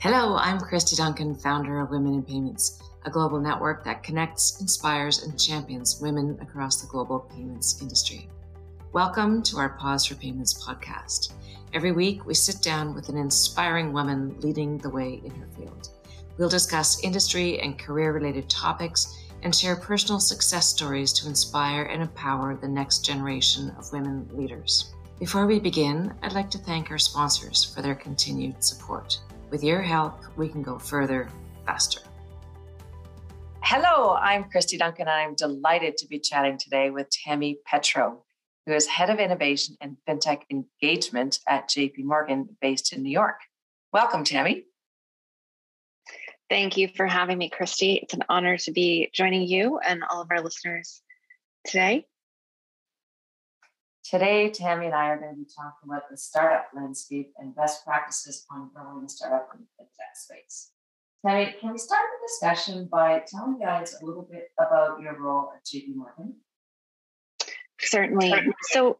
Hello, I'm Kristy Duncan, founder of Women in Payments, a global network that connects, inspires, and champions women across the global payments industry. Welcome to our Pause for Payments podcast. Every week, we sit down with an inspiring woman leading the way in her field. We'll discuss industry and career related topics and share personal success stories to inspire and empower the next generation of women leaders. Before we begin, I'd like to thank our sponsors for their continued support. With your help, we can go further faster. Hello, I'm Kristy Duncan. And I'm delighted to be chatting today with Tammy Petro, who is Head of Innovation and FinTech Engagement at JP Morgan, based in New York. Welcome, Tammy. Thank you for having me, Kristy. It's an honor to be joining you and all of our listeners today. Today, Tammy and I are going to be talking about the startup landscape and best practices on growing the startup in the fintech space. Tammy, can we start the discussion by telling you guys a little bit about your role at JP Morgan? Certainly. So,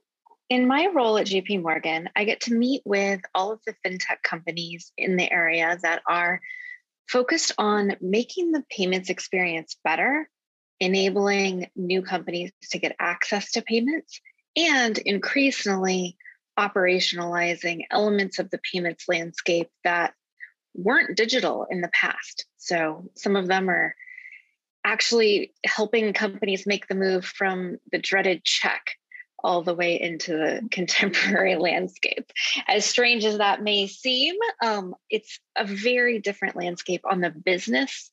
in my role at JP Morgan, I get to meet with all of the fintech companies in the area that are focused on making the payments experience better, enabling new companies to get access to payments, and increasingly operationalizing elements of the payments landscape that weren't digital in the past. So some of them are actually helping companies make the move from the dreaded check all the way into the contemporary landscape. As strange as that may seem, um, it's a very different landscape on the business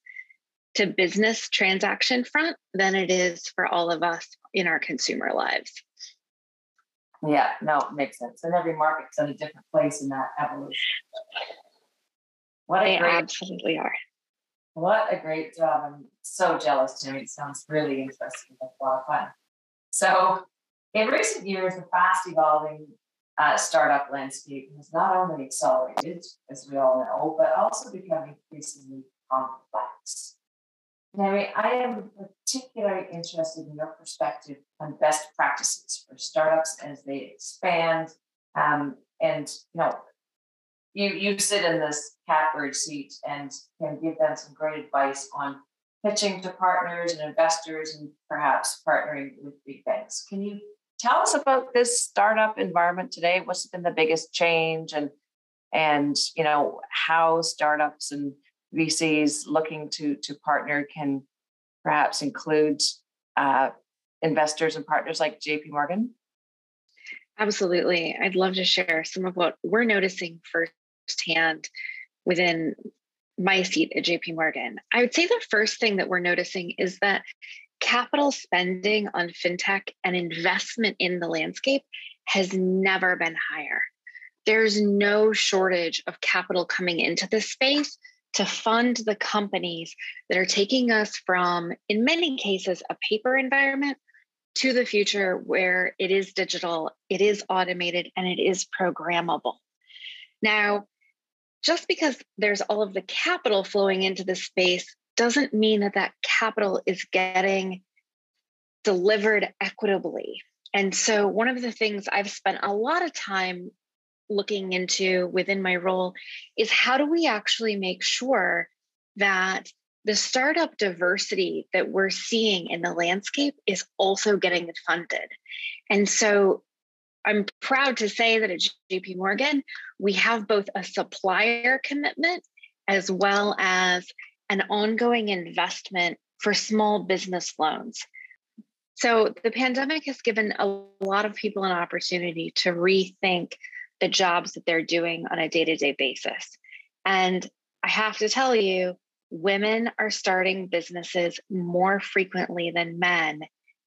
to business transaction front than it is for all of us in our consumer lives. Yeah, no, it makes sense. And every market's at a different place in that evolution. What they great, absolutely are. What a great job. I'm so jealous, Tammy. It sounds really interesting. Like a lot of fun. So, in recent years, the fast evolving uh, startup landscape has not only accelerated, as we all know, but also become increasingly complex. Mary, I am particularly interested in your perspective on best practices for startups as they expand. Um, and you know, you you sit in this catbird seat and can give them some great advice on pitching to partners and investors and perhaps partnering with big banks. Can you tell us about this startup environment today? What's been the biggest change and and you know how startups and VCs looking to to partner can perhaps include uh, investors and partners like JP Morgan? Absolutely. I'd love to share some of what we're noticing firsthand within my seat at JP Morgan. I would say the first thing that we're noticing is that capital spending on fintech and investment in the landscape has never been higher. There's no shortage of capital coming into this space to fund the companies that are taking us from, in many cases, a paper environment to the future where it is digital, it is automated, and it is programmable. Now, just because there's all of the capital flowing into the space doesn't mean that that capital is getting delivered equitably. And so, one of the things I've spent a lot of time looking into within my role is how do we actually make sure that the startup diversity that we're seeing in the landscape is also getting funded. And so I'm proud to say that at JP Morgan, we have both a supplier commitment as well as an ongoing investment for small business loans. So the pandemic has given a lot of people an opportunity to rethink the jobs that they're doing on a day to day basis. And I have to tell you, women are starting businesses more frequently than men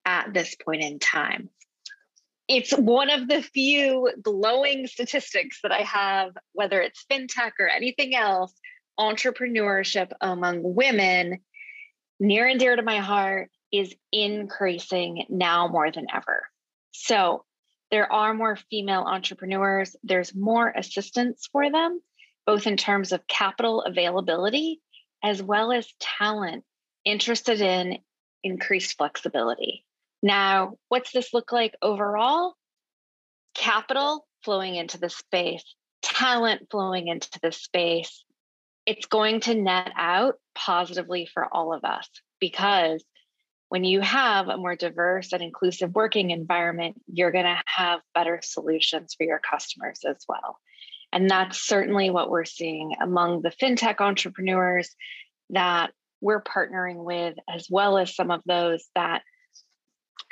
at this point in time. It's one of the few glowing statistics that I have, whether it's fintech or anything else, entrepreneurship among women, near and dear to my heart, is increasing now more than ever. So there are more female entrepreneurs, there's more assistance for them, both in terms of capital availability as well as talent interested in increased flexibility. Now, what's this look like overall? Capital flowing into the space, talent flowing into the space, it's going to net out positively for all of us because when you have a more diverse and inclusive working environment, you're going to have better solutions for your customers as well. And that's certainly what we're seeing among the fintech entrepreneurs that we're partnering with, as well as some of those that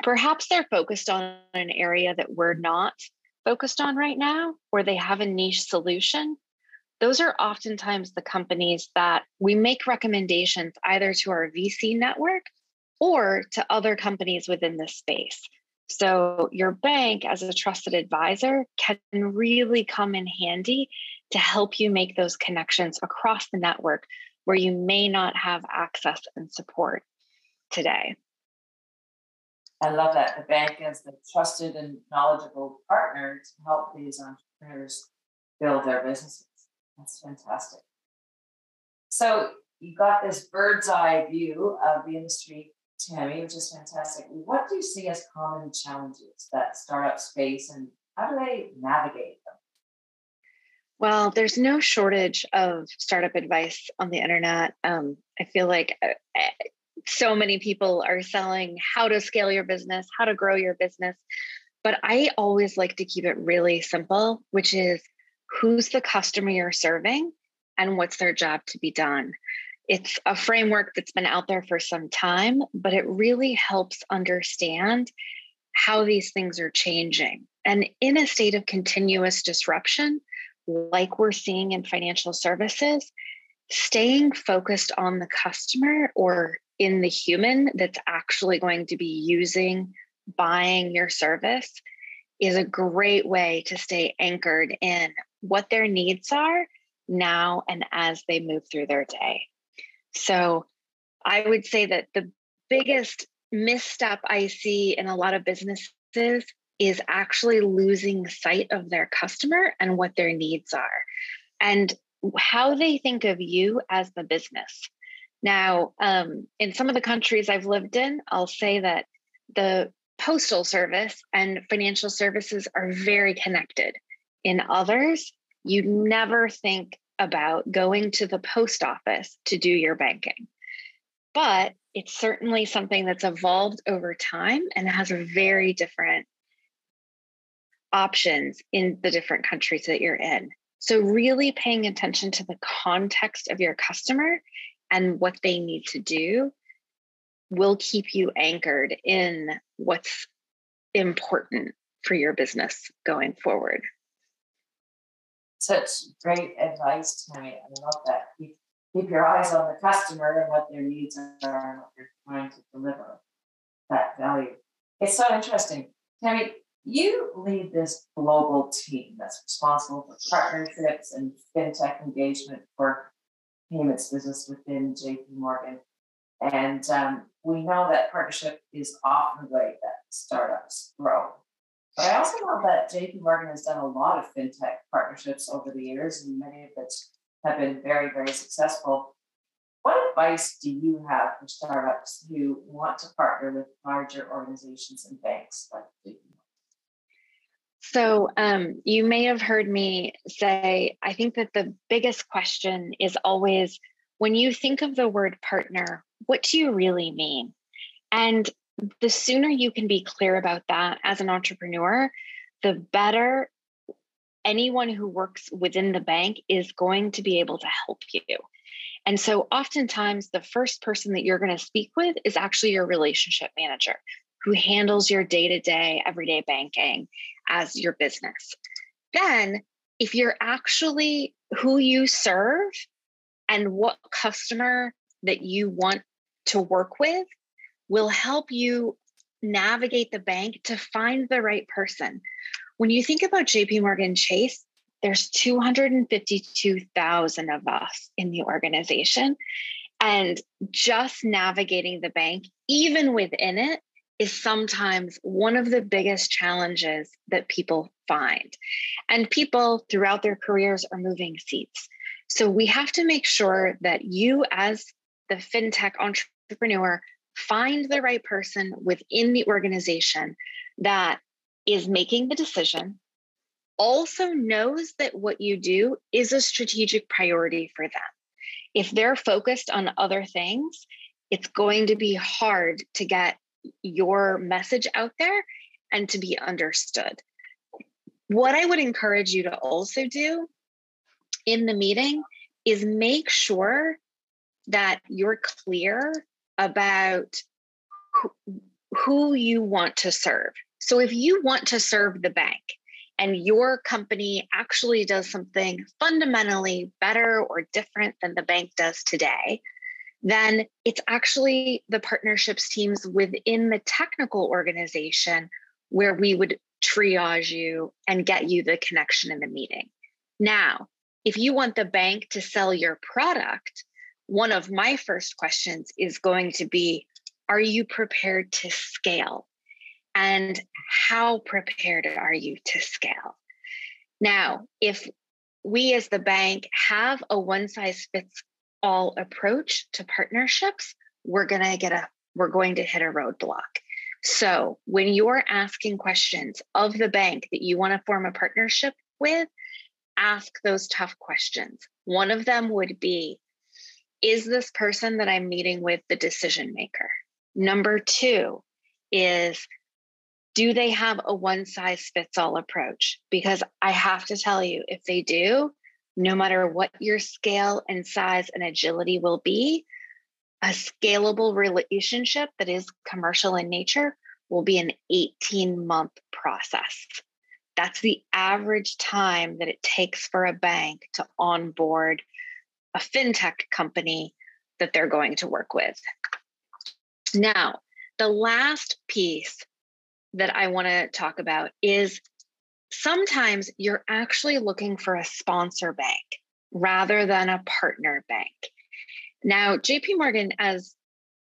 perhaps they're focused on an area that we're not focused on right now, or they have a niche solution. Those are oftentimes the companies that we make recommendations either to our VC network or to other companies within this space. So, your bank, as a trusted advisor, can really come in handy to help you make those connections across the network where you may not have access and support today. I love that. The bank is the trusted and knowledgeable partner to help these entrepreneurs build their businesses. That's fantastic. So, you got this bird's eye view of the industry Tammy, which is fantastic. What do you see as common challenges that startups face and how do they navigate them? Well, there's no shortage of startup advice on the internet. Um, I feel like uh, eh, so many people are selling how to scale your business, how to grow your business. But I always like to keep it really simple, which is who's the customer you're serving and what's their job to be done. It's a framework that's been out there for some time, but it really helps understand how these things are changing. And in a state of continuous disruption, like we're seeing in financial services, staying focused on the customer or in the human that's actually going to be using, buying your service is a great way to stay anchored in what their needs are now and as they move through their day. So I would say that the biggest misstep I see in a lot of businesses is actually losing sight of their customer and what their needs are and how they think of you as the business. Now, um, in some of the countries I've lived in, I'll say that the postal service and financial services are very connected. In others, you never think about going to the post office to do your banking. But it's certainly something that's evolved over time and has very different options in the different countries that you're in. So, really paying attention to the context of your customer and what they need to do will keep you anchored in what's important for your business going forward such great advice tonight. I love that. Keep, keep your eyes on the customer and what their needs are and what you're trying to deliver that value. It's so interesting. Tammy, you lead this global team that's responsible for partnerships and fintech engagement for payments business within JP Morgan. And um, we know that partnership is often the way that startups grow. But I also know that JP Morgan has done a lot of fintech partnerships over the years, and many of which have been very, very successful. What advice do you have for startups who want to partner with larger organizations and banks like JP Morgan? So, um, you may have heard me say, I think that the biggest question is always when you think of the word partner, what do you really mean? And the sooner you can be clear about that as an entrepreneur, the better anyone who works within the bank is going to be able to help you. And so, oftentimes, the first person that you're going to speak with is actually your relationship manager who handles your day to day, everyday banking as your business. Then, if you're actually who you serve and what customer that you want to work with will help you navigate the bank to find the right person. When you think about JP Morgan Chase, there's 252,000 of us in the organization. And just navigating the bank, even within it, is sometimes one of the biggest challenges that people find. And people throughout their careers are moving seats. So we have to make sure that you, as the fintech entrepreneur, find the right person within the organization that is making the decision, also knows that what you do is a strategic priority for them. if they're focused on other things, it's going to be hard to get your message out there and to be understood. What I would encourage you to also do in the meeting is make sure that you're clear about who, you want to serve. So if you want to serve the bank and your company actually does something fundamentally better or different than the bank does today, then it's actually the partnerships teams within the technical organization where we would triage you and get you the connection in the meeting. Now, if you want the bank to sell your product, one of my first questions is going to be Are you prepared to scale? And how prepared are you to scale? Now, if we as the bank have a one size fits all approach to partnerships, we're going to get a we're going to hit a roadblock. So, when you're asking questions of the bank that you want to form a partnership with, ask those tough questions. One of them would be Is this person that I'm meeting with the decision maker? Number two is Do they have a one size fits all approach? Because I have to tell you, if they do, no matter what your scale and size and agility will be, a scalable relationship that is commercial in nature will be an 18 month process. That's the average time that it takes for a bank to onboard a fintech company that they're going to work with. Now, the last piece that I want to talk about is sometimes you're actually looking for a sponsor bank rather than a partner bank. Now, JP Morgan as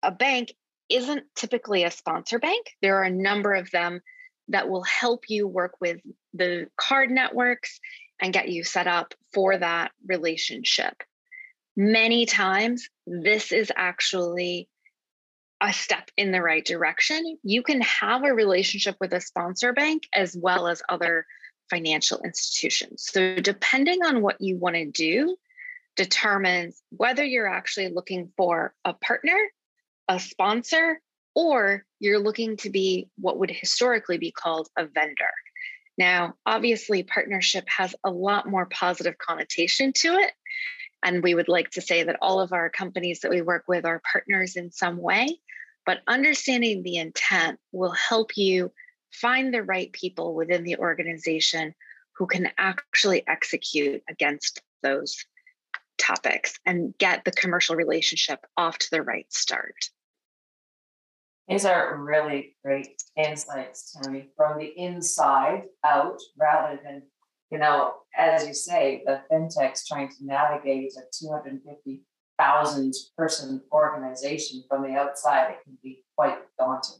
a bank isn't typically a sponsor bank. There are a number of them that will help you work with the card networks and get you set up for that relationship. Many times, this is actually a step in the right direction. You can have a relationship with a sponsor bank as well as other financial institutions. So, depending on what you want to do, determines whether you're actually looking for a partner, a sponsor, or you're looking to be what would historically be called a vendor. Now, obviously, partnership has a lot more positive connotation to it. And we would like to say that all of our companies that we work with are partners in some way. But understanding the intent will help you find the right people within the organization who can actually execute against those topics and get the commercial relationship off to the right start. These are really great insights, Tammy, from the inside out rather than, you know, as you say, the fintechs trying to navigate a 250,000 person organization from the outside. It can be quite daunting.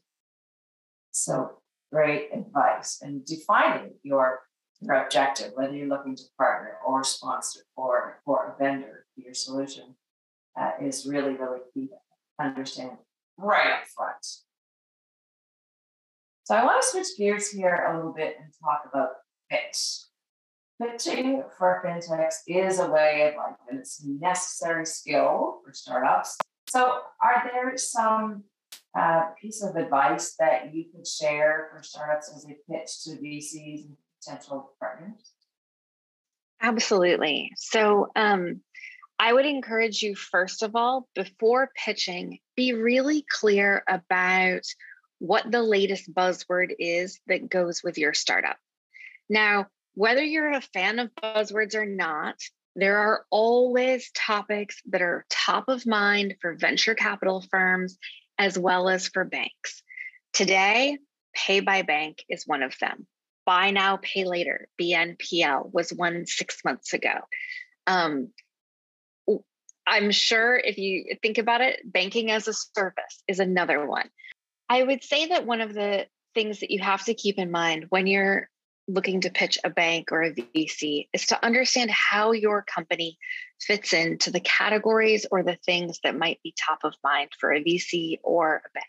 So great advice and defining your your objective, whether you're looking to partner or sponsor or or a vendor for your solution, uh, is really really key to understand right up front. So I want to switch gears here a little bit and talk about pitch. Pitching for fintechs is a way of life and it's a necessary skill for startups. So are there some uh, piece of advice that you could share for startups as they pitch to VCs and potential partners? Absolutely. So, um, I would encourage you, first of all, before pitching, be really clear about what the latest buzzword is that goes with your startup. Now, whether you're a fan of buzzwords or not, there are always topics that are top of mind for venture capital firms as well as for banks. Today, pay by bank is one of them. Buy now, pay later, BNPL was one six months ago. Um, I'm sure if you think about it, banking as a service is another one. I would say that one of the things that you have to keep in mind when you're looking to pitch a bank or a VC is to understand how your company fits into the categories or the things that might be top of mind for a VC or a bank.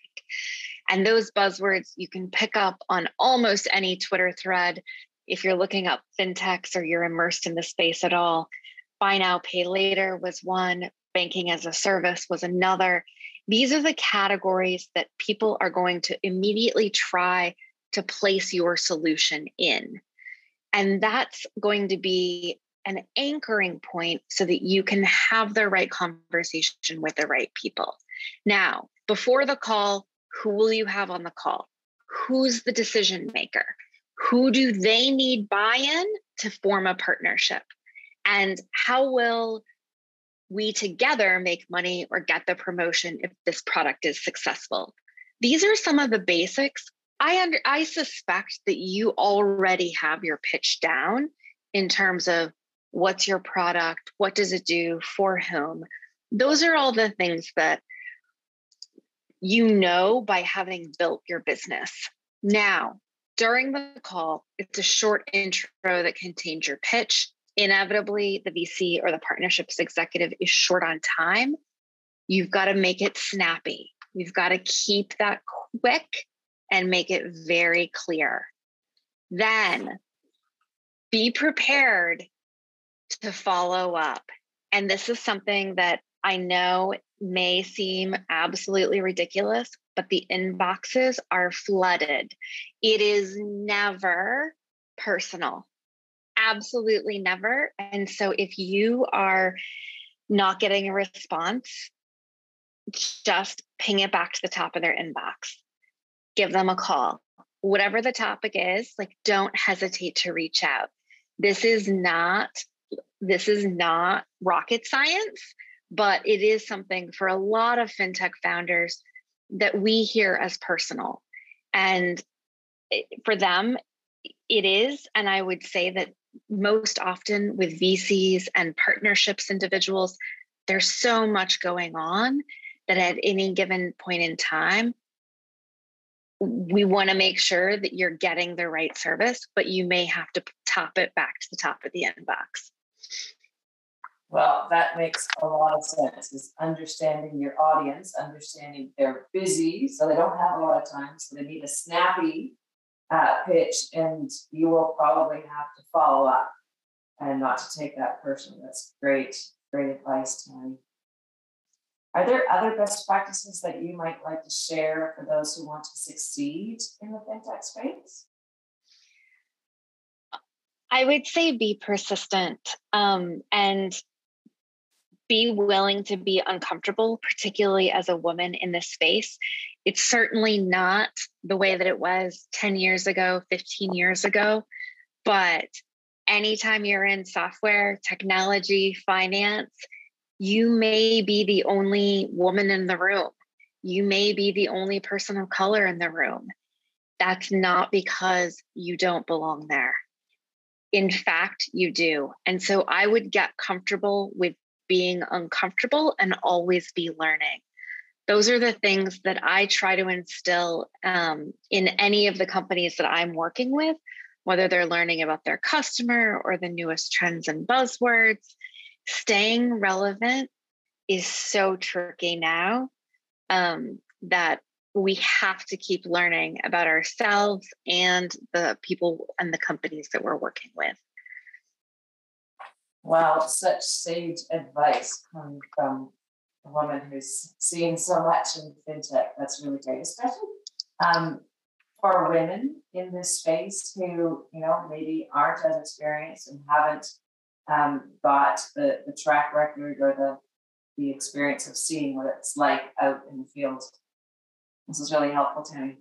And those buzzwords you can pick up on almost any Twitter thread. If you're looking up fintechs or you're immersed in the space at all, buy now, pay later was one, banking as a service was another. These are the categories that people are going to immediately try to place your solution in. And that's going to be an anchoring point so that you can have the right conversation with the right people. Now, before the call, who will you have on the call? Who's the decision maker? Who do they need buy in to form a partnership? And how will we together make money or get the promotion if this product is successful? These are some of the basics. I under, I suspect that you already have your pitch down in terms of what's your product, what does it do for whom. Those are all the things that you know by having built your business. Now, during the call, it's a short intro that contains your pitch. Inevitably, the VC or the partnerships executive is short on time. You've got to make it snappy. You've got to keep that quick and make it very clear. Then be prepared to follow up. And this is something that I know may seem absolutely ridiculous, but the inboxes are flooded. It is never personal, absolutely never. And so if you are not getting a response, just ping it back to the top of their inbox, give them a call. Whatever the topic is, like don't hesitate to reach out. This is not this is not rocket science but it is something for a lot of fintech founders that we hear as personal. And for them, it is. And I would say that most often with VCs and partnerships individuals, there's so much going on that at any given point in time, we want to make sure that you're getting the right service, but you may have to top it back to the top of the inbox. Well, that makes a lot of sense. Is understanding your audience, understanding they're busy, so they don't have a lot of time, so they need a snappy uh, pitch, and you will probably have to follow up and not to take that person. That's great, great advice, Tammy. Are there other best practices that you might like to share for those who want to succeed in the fintech space? I would say be persistent um, and be willing to be uncomfortable, particularly as a woman in this space. It's certainly not the way that it was 10 years ago, 15 years ago, but anytime you're in software, technology, finance, you may be the only woman in the room. You may be the only person of color in the room. That's not because you don't belong there. In fact, you do. And so I would get comfortable with being uncomfortable and always be learning. Those are the things that I try to instill um, in any of the companies that I'm working with, whether they're learning about their customer or the newest trends and buzzwords. Staying relevant is so tricky now um, that we have to keep learning about ourselves and the people and the companies that we're working with. Wow, such sage advice coming from a woman who's seen so much in fintech. That's really great, especially um, for women in this space who, you know, maybe aren't as experienced and haven't um, got the, the track record or the the experience of seeing what it's like out in the field. This is really helpful to me.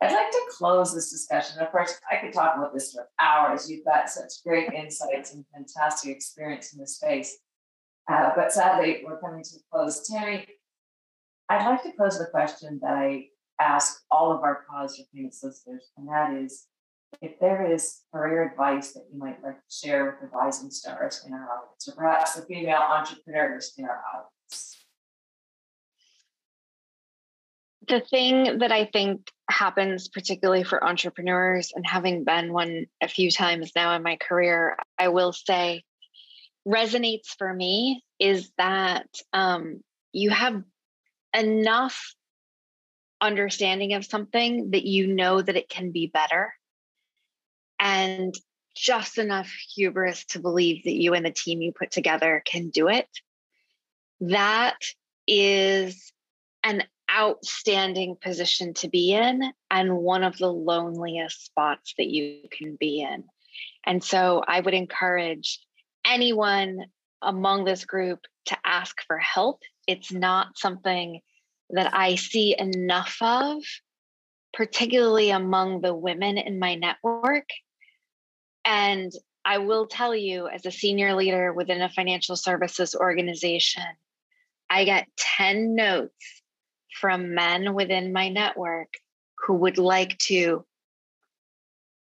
I'd like to close this discussion. Of course, I could talk about this for hours. You've got such great insights and fantastic experience in this space. Uh, but sadly, we're coming to a close. Tammy, I'd like to close a question that I ask all of our Pause for Payments listeners, and that is if there is career advice that you might like to share with the rising stars in our audience, or perhaps the female entrepreneurs in our audience. the thing that I think happens, particularly for entrepreneurs, and having been one a few times now in my career, I will say resonates for me is that um, you have enough understanding of something that you know that it can be better and just enough hubris to believe that you and the team you put together can do it that is an outstanding position to be in and one of the loneliest spots that you can be in. And so I would encourage anyone among this group to ask for help. It's not something that I see enough of, particularly among the women in my network. And I will tell you, as a senior leader within a financial services organization, I get 10 notes from men within my network who would like to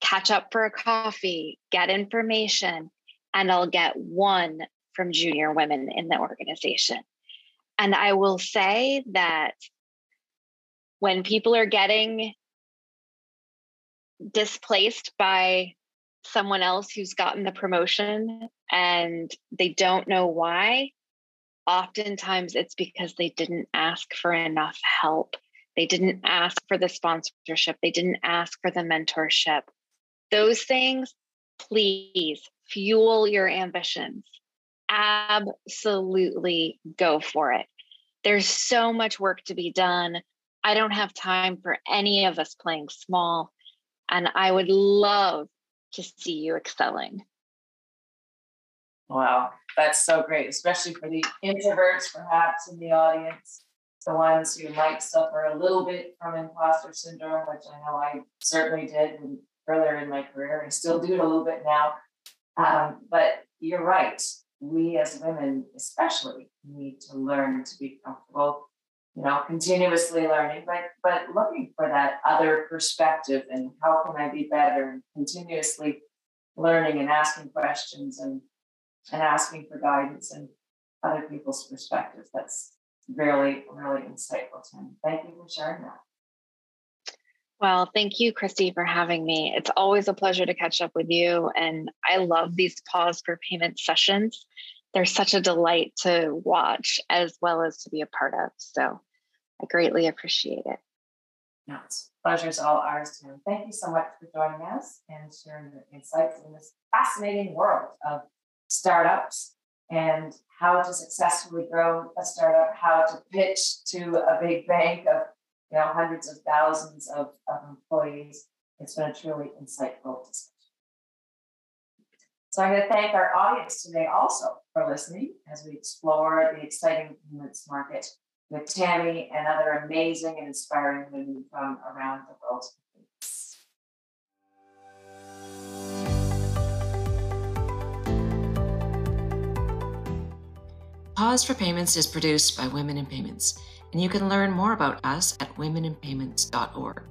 catch up for a coffee, get information, and I'll get one from junior women in the organization. And I will say that when people are getting displaced by someone else who's gotten the promotion and they don't know why, oftentimes it's because they didn't ask for enough help. They didn't ask for the sponsorship. They didn't ask for the mentorship. Those things, please fuel your ambitions. Absolutely go for it. There's so much work to be done. I don't have time for any of us playing small. And I would love to see you excelling. Wow, that's so great, especially for the introverts perhaps in the audience, the ones who might suffer a little bit from imposter syndrome, which I know I certainly did earlier in my career and still do it a little bit now. Um, but you're right. We as women, especially, need to learn to be comfortable, you know, continuously learning, but but looking for that other perspective and how can I be better and continuously learning and asking questions and and asking for guidance and other people's perspectives. That's really, really insightful, Tim. Thank you for sharing that. Well, thank you, Kristy, for having me. It's always a pleasure to catch up with you. And I love these pause for payment sessions. They're such a delight to watch as well as to be a part of. So I greatly appreciate it. It's pleasure's all ours, Tim. Thank you so much for joining us and sharing your insights in this fascinating world of startups and how to successfully grow a startup, how to pitch to a big bank of you know hundreds of thousands of, of employees. It's been a truly insightful discussion. So I'm going to thank our audience today also for listening as we explore the exciting payments market with Tammy and other amazing and inspiring women from around the world. Pause for Payments is produced by Women in Payments, and you can learn more about us at womeninpayments.org.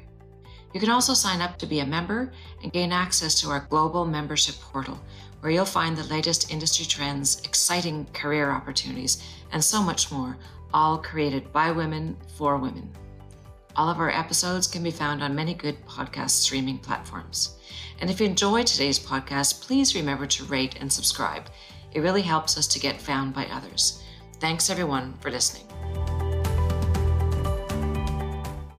You can also sign up to be a member and gain access to our global membership portal, where you'll find the latest industry trends, exciting career opportunities, and so much more, all created by women for women. All of our episodes can be found on many good podcast streaming platforms. And if you enjoyed today's podcast, please remember to rate and subscribe. It really helps us to get found by others. Thanks everyone for listening.